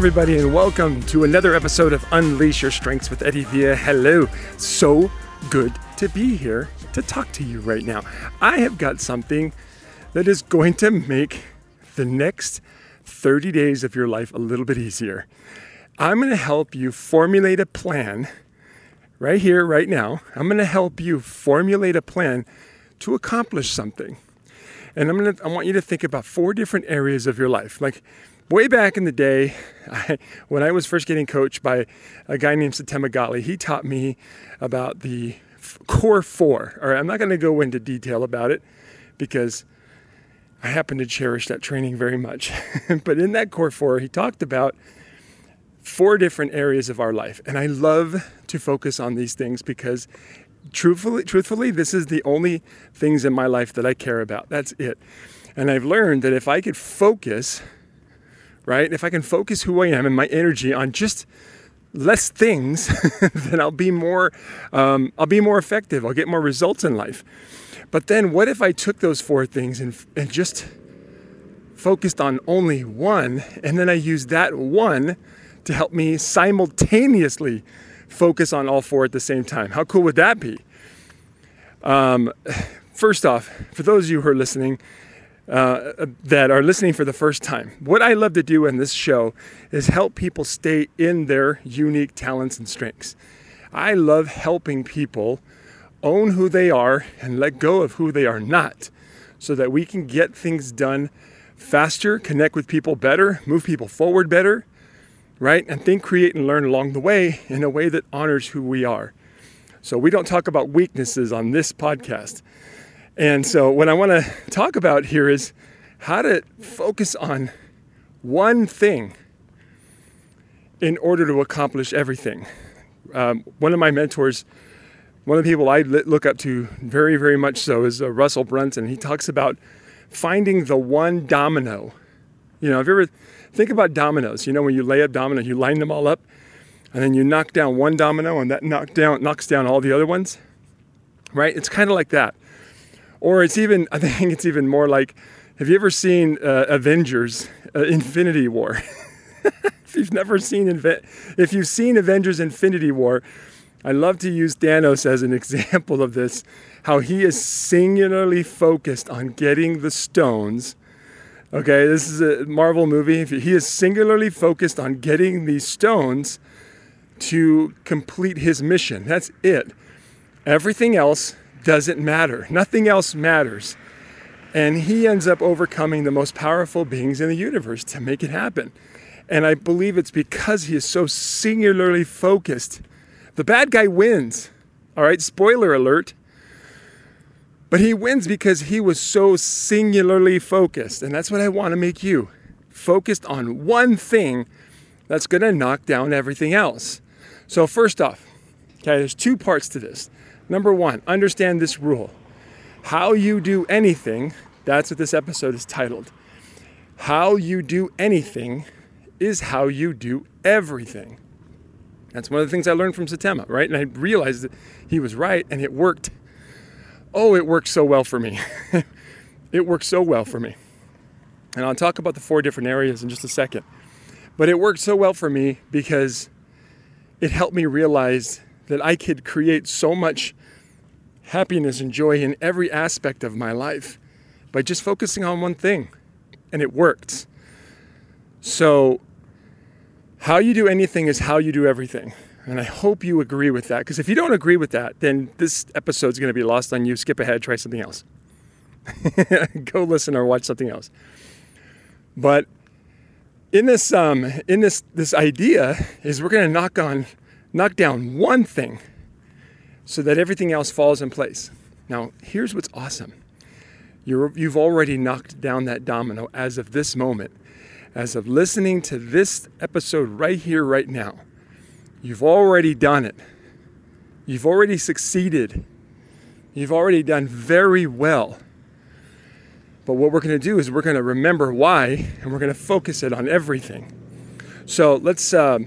everybody, and welcome to another episode of Unleash Your Strengths with Eddie Villa. Hello. So good to be here to talk to you right now. I have got something that is going to make the next 30 days of your life a little bit easier. I'm going to help you formulate a plan right here, right now. I'm going to help you formulate a plan to accomplish something. And I'm going to, I want you to think about four different areas of your life. Like, way back in the day, I, when I was first getting coached by a guy named Satema Gali, he taught me about the core four. All right, I'm not going to go into detail about it because I happen to cherish that training very much. but in that core four, he talked about four different areas of our life. And I love to focus on these things because truthfully, truthfully, this is the only things in my life that I care about. That's it. And I've learned that if I could focus, right, if I can focus who I am and my energy on just less things, then I'll be more, um, I'll be more effective. I'll get more results in life. But then, what if I took those four things and, and just focused on only one, and then I used that one to help me simultaneously focus on all four at the same time? How cool would that be? Um, first off, for those of you who are listening, uh, that are listening for the first time, what I love to do in this show is help people stay in their unique talents and strengths. I love helping people own who they are and let go of who they are not so that we can get things done faster, connect with people better, move people forward better, right? And think, create, and learn along the way in a way that honors who we are. So we don't talk about weaknesses on this podcast. And so what I want to talk about here is how to focus on one thing in order to accomplish everything. Um, one of my mentors, one of the people I look up to very, very much so is uh, Russell Brunson. He talks about finding the one domino. You know, if you ever think about dominoes, you know, when you lay up dominoes, you line them all up, and then you knock down one domino, and that knock down knocks down all the other ones. Right? It's kind of like that. Or it's even, I think it's even more like, have you ever seen uh, Avengers uh, Infinity War? if you've never seen, if you've seen Avengers Infinity War, I love to use Thanos as an example of this, how he is singularly focused on getting the stones. Okay, this is a Marvel movie. He is singularly focused on getting these stones to complete his mission. That's it. Everything else doesn't matter. Nothing else matters. And he ends up overcoming the most powerful beings in the universe to make it happen. And I believe it's because he is so singularly focused the bad guy wins. All right, spoiler alert. But he wins because he was so singularly focused. And that's what I want to make you focused on one thing that's going to knock down everything else. So, first off, okay, there's two parts to this. Number one, understand this rule. How you do anything, that's what this episode is titled. How you do anything is how you do everything. That's one of the things I learned from Satema, right? And I realized that he was right and it worked. Oh, it worked so well for me. it worked so well for me. And I'll talk about the four different areas in just a second. But it worked so well for me because it helped me realize that I could create so much happiness and joy in every aspect of my life by just focusing on one thing. And it worked. So how you do anything is how you do everything. And I hope you agree with that. Because if you don't agree with that, then this episode is going to be lost on you. Skip ahead, try something else. Go listen or watch something else. But in this, um, in this, this idea is we're going to knock on, knock down one thing, so that everything else falls in place. Now, here's what's awesome. You're, you've already knocked down that domino as of this moment as of listening to this episode right here, right now, you've already done it. You've already succeeded. You've already done very well. But what we're going to do is we're going to remember why, and we're going to focus it on everything. So let's uh,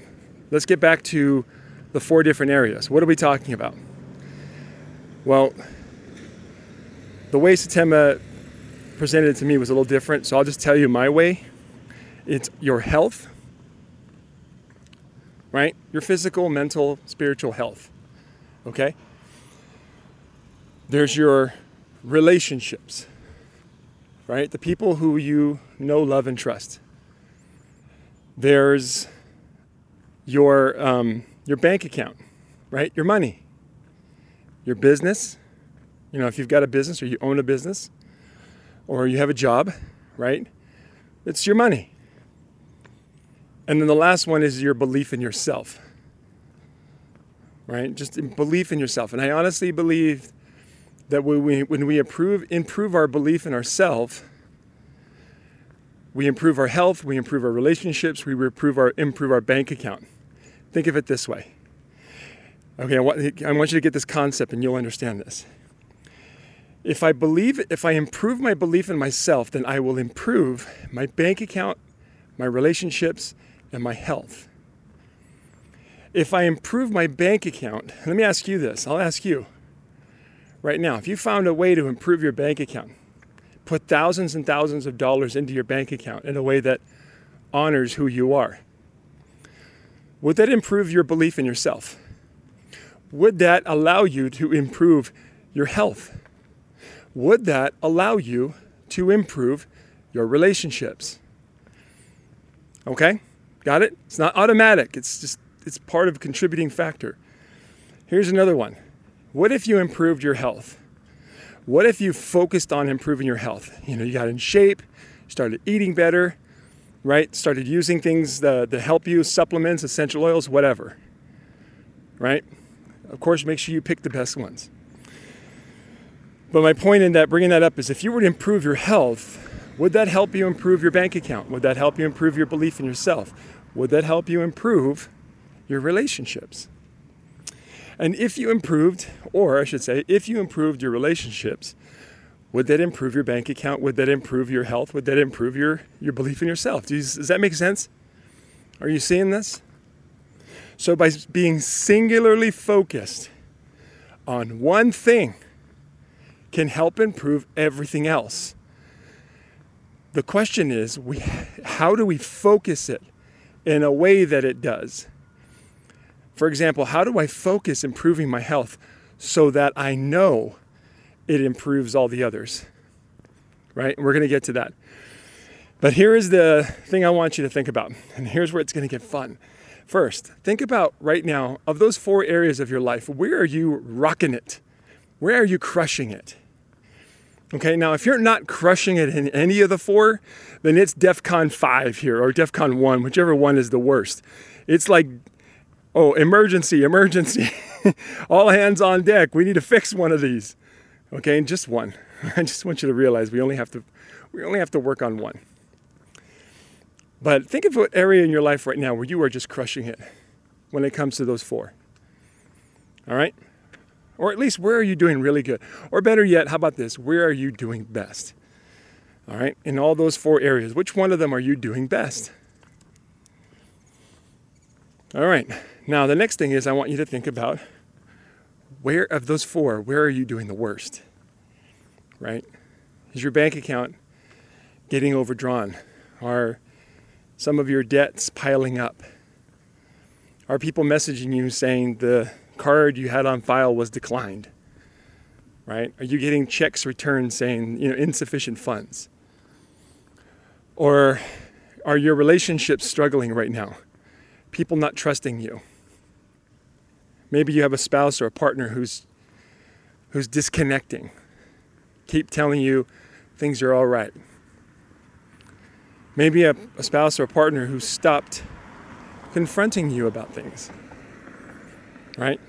let's get back to the four different areas. What are we talking about? Well, the way Satema presented it to me was a little different, so I'll just tell you my way it's your health, right? Your physical, mental, spiritual health. Okay? There's your relationships, right? The people who you know, love, and trust. There's your, um, your bank account, right? Your money, your business. You know, if you've got a business or you own a business or you have a job, right? It's your money. And then the last one is your belief in yourself. Right? Just belief in yourself. And I honestly believe that when we, when we improve, improve our belief in ourselves, we improve our health, we improve our relationships, we improve our, improve our bank account. Think of it this way. Okay, I want, you to get this concept and you'll understand this. If I believe, if I improve my belief in myself, then I will improve my bank account, my relationships, and my health. If I improve my bank account, let me ask you this. I'll ask you right now. If you found a way to improve your bank account, put thousands and thousands of dollars into your bank account in a way that honors who you are, would that improve your belief in yourself? Would that allow you to improve your health? Would that allow you to improve your relationships? Okay? Got it? It's not automatic. It's just it's part of a contributing factor. Here's another one. What if you improved your health? What if you focused on improving your health? You know, you got in shape, started eating better, right? Started using things that, that help you, supplements, essential oils, whatever. Right? Of course, make sure you pick the best ones. But my point in that, bringing that up, is if you were to improve your health, would that help you improve your bank account? Would that help you improve your belief in yourself? Would that help you improve your relationships? And if you improved, or I should say, if you improved your relationships, would that improve your bank account? Would that improve your health? Would that improve your, your belief in yourself? Does, does that make sense? Are you seeing this? So, by being singularly focused on one thing, can help improve everything else. The question is, we, how do we focus it in a way that it does? For example, how do I focus improving my health so that I know it improves all the others? Right? We're going to get to that. But here is the thing I want you to think about, and here's where it's going to get fun. First, think about right now of those four areas of your life, where are you rocking it? Where are you crushing it? Okay, now if you're not crushing it in any of the four, then it's DEFCON 5 here or DEFCON 1, whichever one is the worst. It's like, oh, emergency, emergency. All hands on deck. We need to fix one of these. Okay, and just one. I just want you to realize we only have to we only have to work on one. But think of what area in your life right now where you are just crushing it when it comes to those four. All right? Or at least, where are you doing really good? Or better yet, how about this? Where are you doing best? All right, in all those four areas, which one of them are you doing best? All right, now the next thing is I want you to think about where of those four, where are you doing the worst? Right? Is your bank account getting overdrawn? Are some of your debts piling up? Are people messaging you saying the card you had on file was declined? Right? Are you getting checks returned saying, you know, insufficient funds? Or are your relationships struggling right now? People not trusting you? Maybe you have a spouse or a partner who's who's disconnecting. Keep telling you things are all right. Maybe a, a spouse or a partner who stopped confronting you about things right?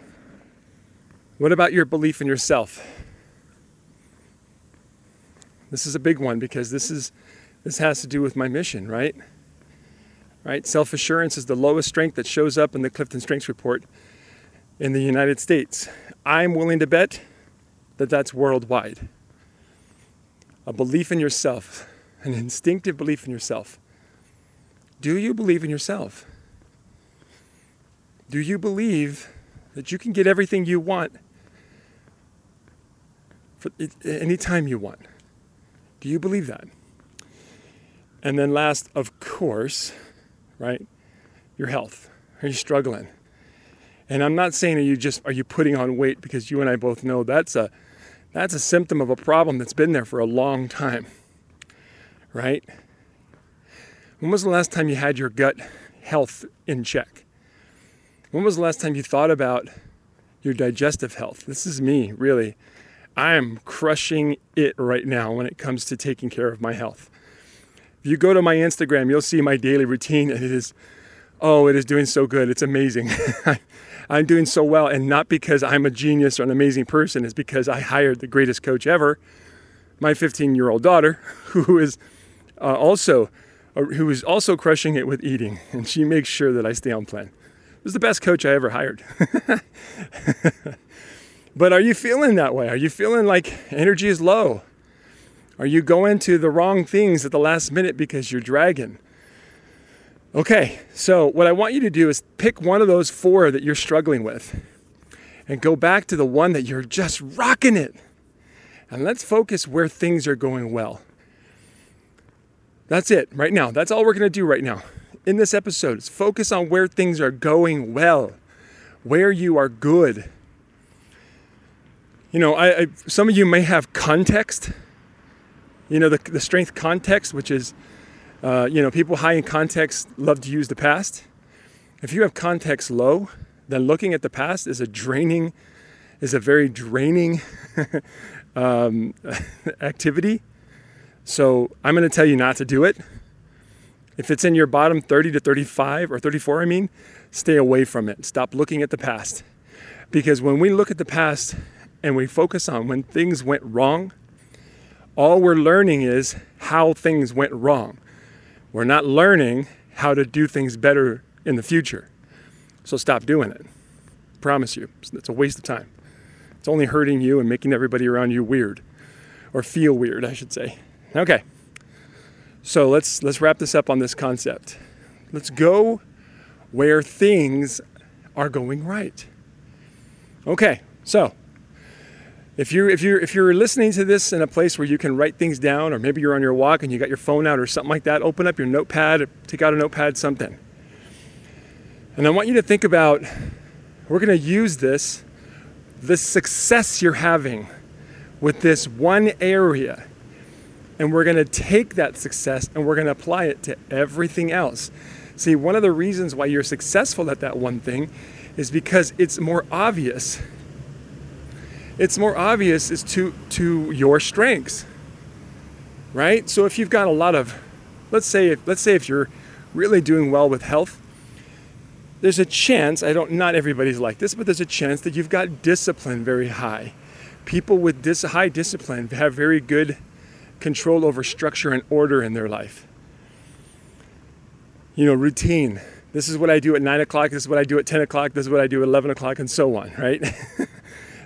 What about your belief in yourself? This is a big one because this is this has to do with my mission, right? Right? Self-assurance is the lowest strength that shows up in the Clifton Strengths Report in the United States. I'm willing to bet that that's worldwide. A belief in yourself, an instinctive belief in yourself. Do you believe in yourself? Do you believe that you can get everything you want for any time you want. Do you believe that? And then last, of course, right, your health. Are you struggling? And I'm not saying are you just are you putting on weight because you and I both know that's a that's a symptom of a problem that's been there for a long time. Right? When was the last time you had your gut health in check? When was the last time you thought about your digestive health? This is me, really. I am crushing it right now when it comes to taking care of my health. If you go to my Instagram, you'll see my daily routine, and it is, oh, it is doing so good. It's amazing. I'm doing so well, and not because I'm a genius or an amazing person, it's because I hired the greatest coach ever, my 15 year old daughter, who is uh, also uh, who is also crushing it with eating, and she makes sure that I stay on plan. It was the best coach I ever hired. but are you feeling that way? Are you feeling like energy is low? Are you going to the wrong things at the last minute because you're dragging? Okay, so what I want you to do is pick one of those four that you're struggling with and go back to the one that you're just rocking it. And let's focus where things are going well. That's it right now. That's all we're going to do right now in this episode is focus on where things are going well, where you are good. You know, I, I some of you may have context. You know, the, the strength context, which is, uh, you know, people high in context love to use the past. If you have context low, then looking at the past is a draining, is a very draining um, activity. So I'm going to tell you not to do it. If it's in your bottom 30 to 35 or 34, I mean, stay away from it. Stop looking at the past. Because when we look at the past and we focus on when things went wrong, all we're learning is how things went wrong. We're not learning how to do things better in the future. So stop doing it. Promise you. It's a waste of time. It's only hurting you and making everybody around you weird or feel weird, I should say. Okay. So let's let's wrap this up on this concept. Let's go where things are going right. Okay. So if you if you if you're listening to this in a place where you can write things down or maybe you're on your walk and you got your phone out or something like that, open up your notepad, take out a notepad something. And I want you to think about we're going to use this the success you're having with this one area and we're going to take that success and we're going to apply it to everything else. See, one of the reasons why you're successful at that one thing is because it's more obvious. It's more obvious is to to your strengths. Right? So if you've got a lot of let's say if let's say if you're really doing well with health, there's a chance, I don't not everybody's like this, but there's a chance that you've got discipline very high. People with this high discipline have very good control over structure and order in their life. You know, routine. This is what I do at 9 o'clock, this is what I do at 10 o'clock, this is what I do at 11 o'clock, and so on, right?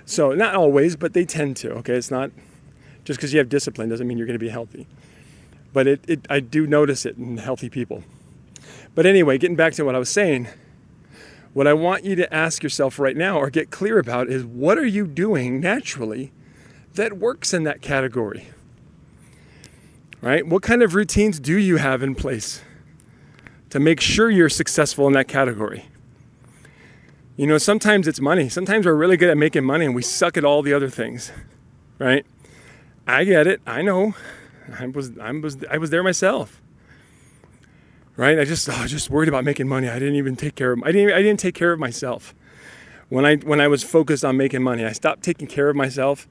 so, not always, but they tend to, okay? It's not just because you have discipline doesn't mean you're going to be healthy. But it, it, I do notice it in healthy people. But anyway, getting back to what I was saying, what I want you to ask yourself right now or get clear about is what are you doing naturally that works in that category? right? What kind of routines do you have in place to make sure you're successful in that category? You know, sometimes it's money. Sometimes we're really good at making money and we suck at all the other things, right? I get it. I know. I was, I was, I was there myself, right? I just, oh, I was just worried about making money. I didn't even take care of. I didn't. I didn't take care of myself when I when I was focused on making money. I stopped taking care of myself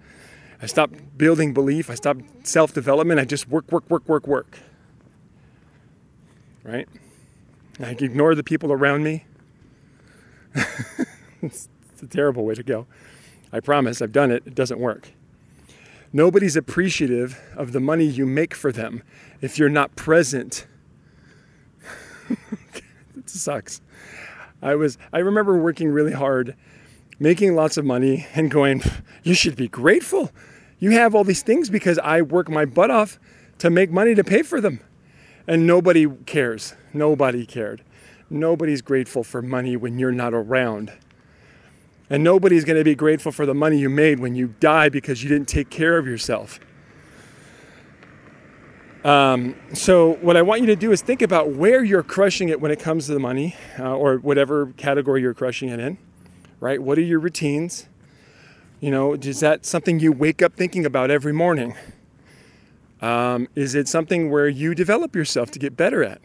I stopped building belief. I stopped self development. I just work, work, work, work, work. Right? I ignore the people around me. It's, it's a terrible way to go. I promise, I've done it. It doesn't work. Nobody's appreciative of the money you make for them if you're not present. it sucks. I was I remember working really hard, making lots of money and going, you should be grateful. You have all these things because I work my butt off to make money to pay for them. And nobody cares. Nobody cared. Nobody's grateful for money when you're not around. And nobody's going to be grateful for the money you made when you die because you didn't take care of yourself. Um, so, what I want you to do is think about where you're crushing it when it comes to the money uh, or whatever category you're crushing it in, right? What are your routines? You know, is that something you wake up thinking about every morning? Um, is it something where you develop yourself to get better at?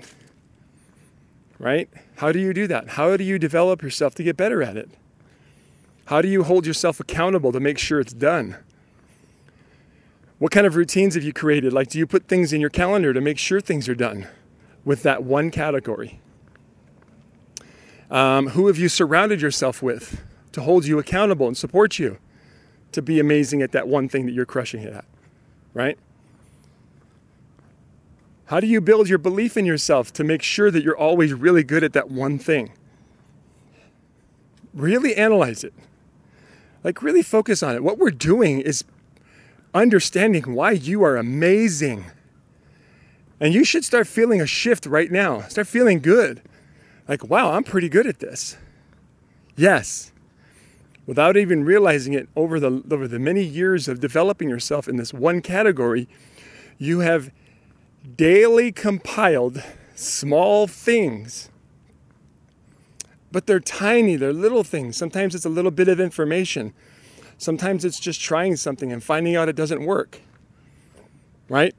Right? How do you do that? How do you develop yourself to get better at it? How do you hold yourself accountable to make sure it's done? What kind of routines have you created? Like, do you put things in your calendar to make sure things are done with that one category? Um, who have you surrounded yourself with to hold you accountable and support you to be amazing at that one thing that you're crushing it at? Right? How do you build your belief in yourself to make sure that you're always really good at that one thing? Really analyze it. Like, really focus on it. What we're doing is understanding why you are amazing. And you should start feeling a shift right now. Start feeling good. Like, wow, I'm pretty good at this. Yes. Without even realizing it over the, over the many years of developing yourself in this one category, you have daily compiled small things. But they're tiny, they're little things. Sometimes it's a little bit of information. Sometimes it's just trying something and finding out it doesn't work. Right?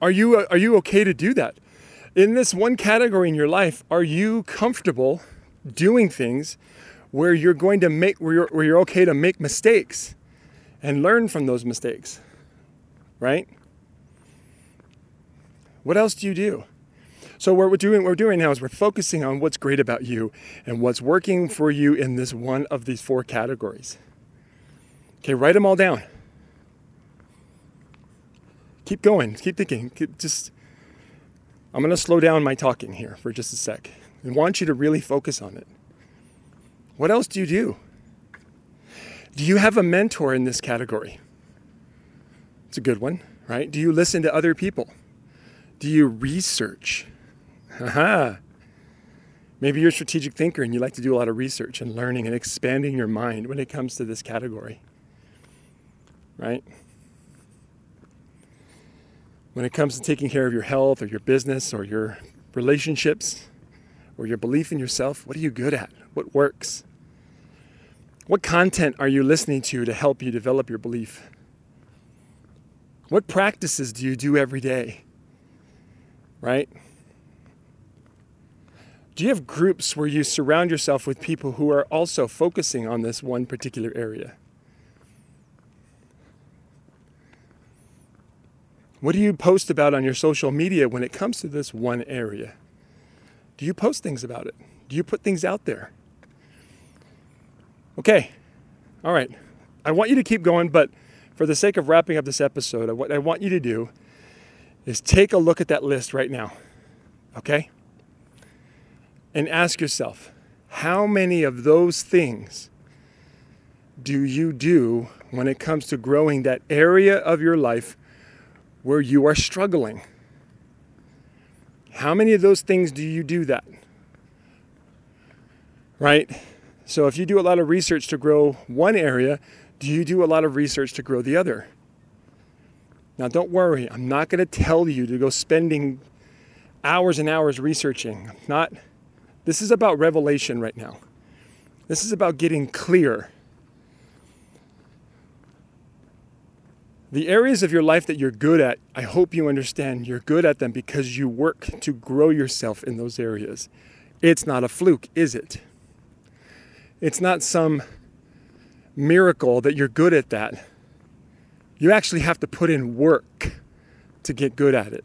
Are you uh, are you okay to do that? In this one category in your life, are you comfortable doing things where you're going to make where you're, where you're okay to make mistakes and learn from those mistakes? Right? What else do you do? So what we're doing, what we're doing now is we're focusing on what's great about you and what's working for you in this one of these four categories. Okay, write them all down. Keep going. Keep thinking. Keep just. I'm going to slow down my talking here for just a sec. I want you to really focus on it. What else do you do? Do you have a mentor in this category? It's a good one, right? Do you listen to other people? Do you research? Maybe you're a strategic thinker and you like to do a lot of research and learning and expanding your mind when it comes to this category right? When it comes to taking care of your health or your business or your relationships or your belief in yourself, what are you good at? What works? What content are you listening to to help you develop your belief? What practices do you do every day? Right? Do you have groups where you surround yourself with people who are also focusing on this one particular area? What do you post about on your social media when it comes to this one area? Do you post things about it? Do you put things out there? Okay, all right. I want you to keep going, but for the sake of wrapping up this episode, what I want you to do is take a look at that list right now, okay? And ask yourself, how many of those things do you do when it comes to growing that area of your life where you are struggling. How many of those things do you do that? Right? So if you do a lot of research to grow one area, do you do a lot of research to grow the other? Now, don't worry, I'm not going to tell you to go spending hours and hours researching. Not this is about revelation right now. This is about getting clear The areas of your life that you're good at, I hope you understand you're good at them because you work to grow yourself in those areas. It's not a fluke, is it? It's not some miracle that you're good at that. You actually have to put in work to get good at it.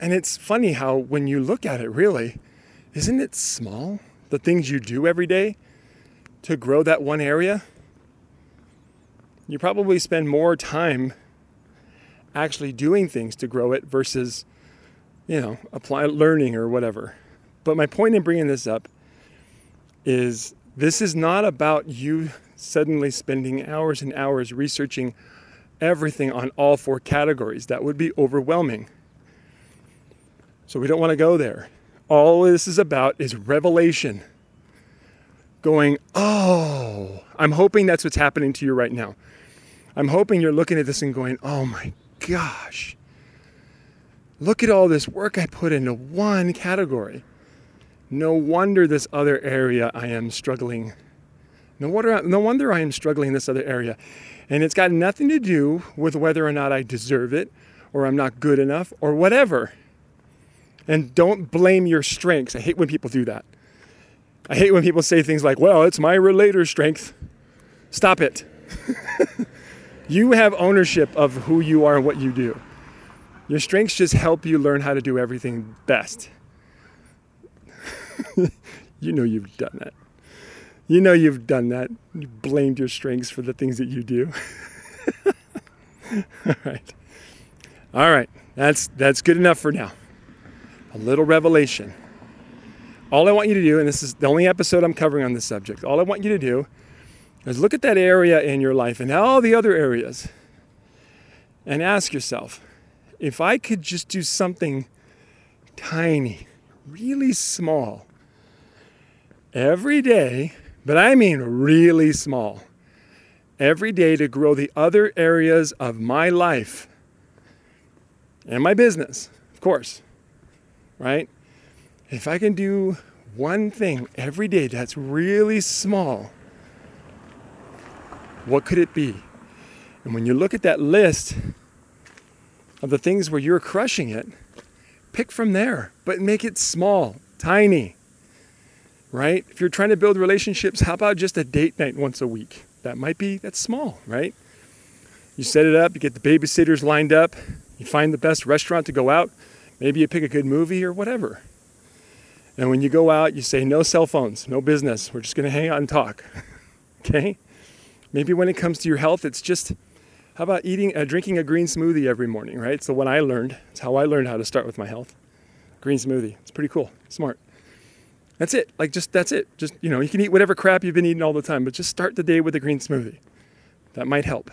And it's funny how, when you look at it, really, isn't it small? The things you do every day to grow that one area? you probably spend more time actually doing things to grow it versus, you know, apply learning or whatever. But my point in bringing this up is this is not about you suddenly spending hours and hours researching everything on all four categories. That would be overwhelming. So we don't want to go there. All this is about is revelation. Going, oh, I'm hoping that's what's happening to you right now. I'm hoping you're looking at this and going, oh my gosh, Look at all this work I put into one category. No wonder this other area I am struggling. No wonder, no wonder I am struggling in this other area. And it's got nothing to do with whether or not I deserve it or I'm not good enough or whatever. And don't blame your strengths. I hate when people do that. I hate when people say things like, well, it's my relator strength. Stop it. you have ownership of who you are and what you do. Your strengths just help you learn how to do everything best. you know you've done that. You know you've done that. You blamed your strengths for the things that you do. All right. All right. That's that's good enough for now. A little revelation. All I want you to do, and this is the only episode I'm covering on this subject, all I want you to do is look at that area in your life and all the other areas and ask yourself if I could just do something tiny, really small, every day, but I mean really small, every day to grow the other areas of my life and my business, of course, right? If I can do one thing every day that's really small, what could it be? And when you look at that list of the things where you're crushing it, pick from there, but make it small, tiny. Right? If you're trying to build relationships, how about just a date night once a week? That might be that's small, right? You set it up, you get the babysitters lined up, you find the best restaurant to go out, maybe you pick a good movie or whatever. And when you go out, you say no cell phones, no business. We're just going to hang out and talk. okay? Maybe when it comes to your health, it's just how about eating, uh, drinking a green smoothie every morning, right? So when I learned, it's how I learned how to start with my health. Green smoothie. It's pretty cool. Smart. That's it. Like just that's it. Just you know, you can eat whatever crap you've been eating all the time, but just start the day with a green smoothie. That might help.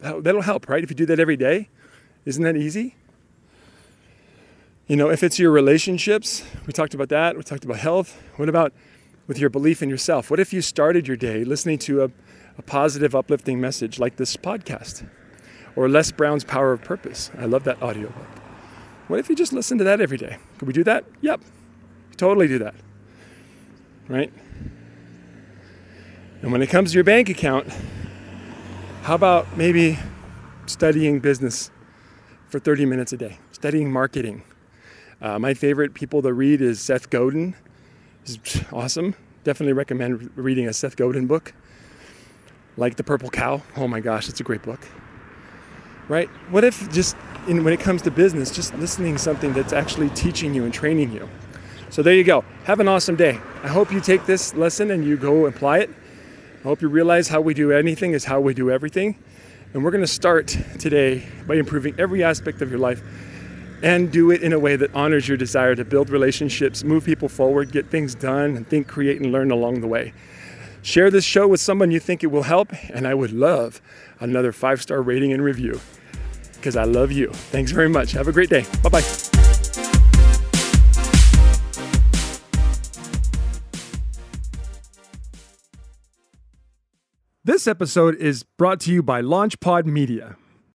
That'll help, right? If you do that every day, isn't that easy? You know, if it's your relationships, we talked about that. We talked about health. What about with your belief in yourself? What if you started your day listening to a, a positive, uplifting message like this podcast? or Les Brown's Power of Purpose. I love that audiobook. What if you just listen to that every day? Could we do that? Yep. Totally do that. Right? And when it comes to your bank account, how about maybe studying business for 30 minutes a day, studying marketing? Uh, my favorite people to read is Seth Godin. He's awesome. Definitely recommend reading a Seth Godin book. Like The Purple Cow. Oh my gosh, it's a great book right? What if just in, when it comes to business, just listening something that's actually teaching you and training you? So there you go. Have an awesome day. I hope you take this lesson and you go apply it. I hope you realize how we do anything is how we do everything. And we're going to start today by improving every aspect of your life and do it in a way that honors your desire to build relationships, move people forward, get things done, and think, create, and learn along the way. Share this show with someone you think it will help, and I would love another five star rating and review because I love you. Thanks very much. Have a great day. Bye bye. This episode is brought to you by LaunchPod Media.